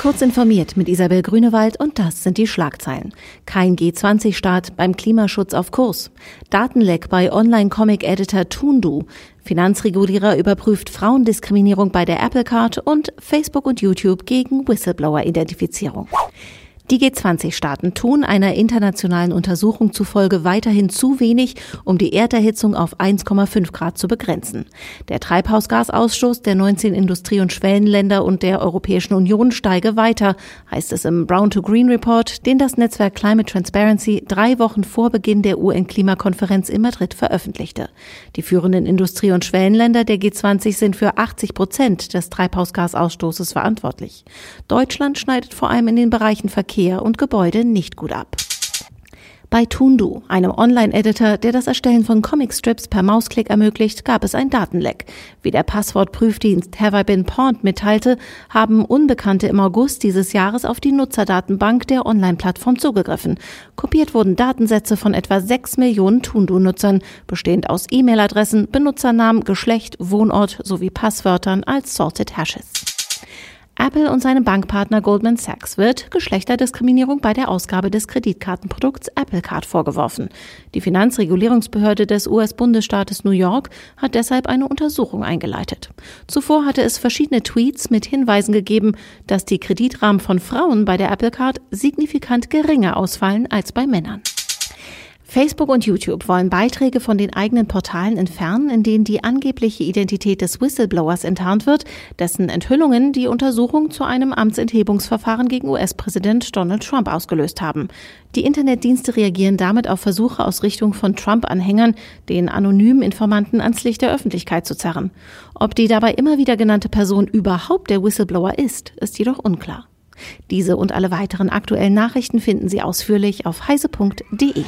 Kurz informiert mit Isabel Grünewald und das sind die Schlagzeilen. Kein G20-Staat beim Klimaschutz auf Kurs. Datenleck bei Online-Comic-Editor Tundu. Finanzregulierer überprüft Frauendiskriminierung bei der Apple Card und Facebook und YouTube gegen Whistleblower-Identifizierung. Die G20-Staaten tun einer internationalen Untersuchung zufolge weiterhin zu wenig, um die Erderhitzung auf 1,5 Grad zu begrenzen. Der Treibhausgasausstoß der 19 Industrie- und Schwellenländer und der Europäischen Union steige weiter, heißt es im Brown to Green Report, den das Netzwerk Climate Transparency drei Wochen vor Beginn der UN-Klimakonferenz in Madrid veröffentlichte. Die führenden Industrie- und Schwellenländer der G20 sind für 80 Prozent des Treibhausgasausstoßes verantwortlich. Deutschland schneidet vor allem in den Bereichen Verkehr Verkehr und Gebäude nicht gut ab. Bei Tundu, einem Online-Editor, der das Erstellen von Comicstrips per Mausklick ermöglicht, gab es ein Datenleck. Wie der Passwortprüfdienst Have I Been Pawned mitteilte, haben Unbekannte im August dieses Jahres auf die Nutzerdatenbank der Online-Plattform zugegriffen. Kopiert wurden Datensätze von etwa sechs Millionen Tundu-Nutzern, bestehend aus E-Mail-Adressen, Benutzernamen, Geschlecht, Wohnort sowie Passwörtern als Salted Hashes. Apple und seinem Bankpartner Goldman Sachs wird Geschlechterdiskriminierung bei der Ausgabe des Kreditkartenprodukts Apple Card vorgeworfen. Die Finanzregulierungsbehörde des US-Bundesstaates New York hat deshalb eine Untersuchung eingeleitet. Zuvor hatte es verschiedene Tweets mit Hinweisen gegeben, dass die Kreditrahmen von Frauen bei der Apple Card signifikant geringer ausfallen als bei Männern. Facebook und YouTube wollen Beiträge von den eigenen Portalen entfernen, in denen die angebliche Identität des Whistleblowers enttarnt wird, dessen Enthüllungen die Untersuchung zu einem Amtsenthebungsverfahren gegen US-Präsident Donald Trump ausgelöst haben. Die Internetdienste reagieren damit auf Versuche aus Richtung von Trump-Anhängern, den anonymen Informanten ans Licht der Öffentlichkeit zu zerren. Ob die dabei immer wieder genannte Person überhaupt der Whistleblower ist, ist jedoch unklar. Diese und alle weiteren aktuellen Nachrichten finden Sie ausführlich auf heise.de.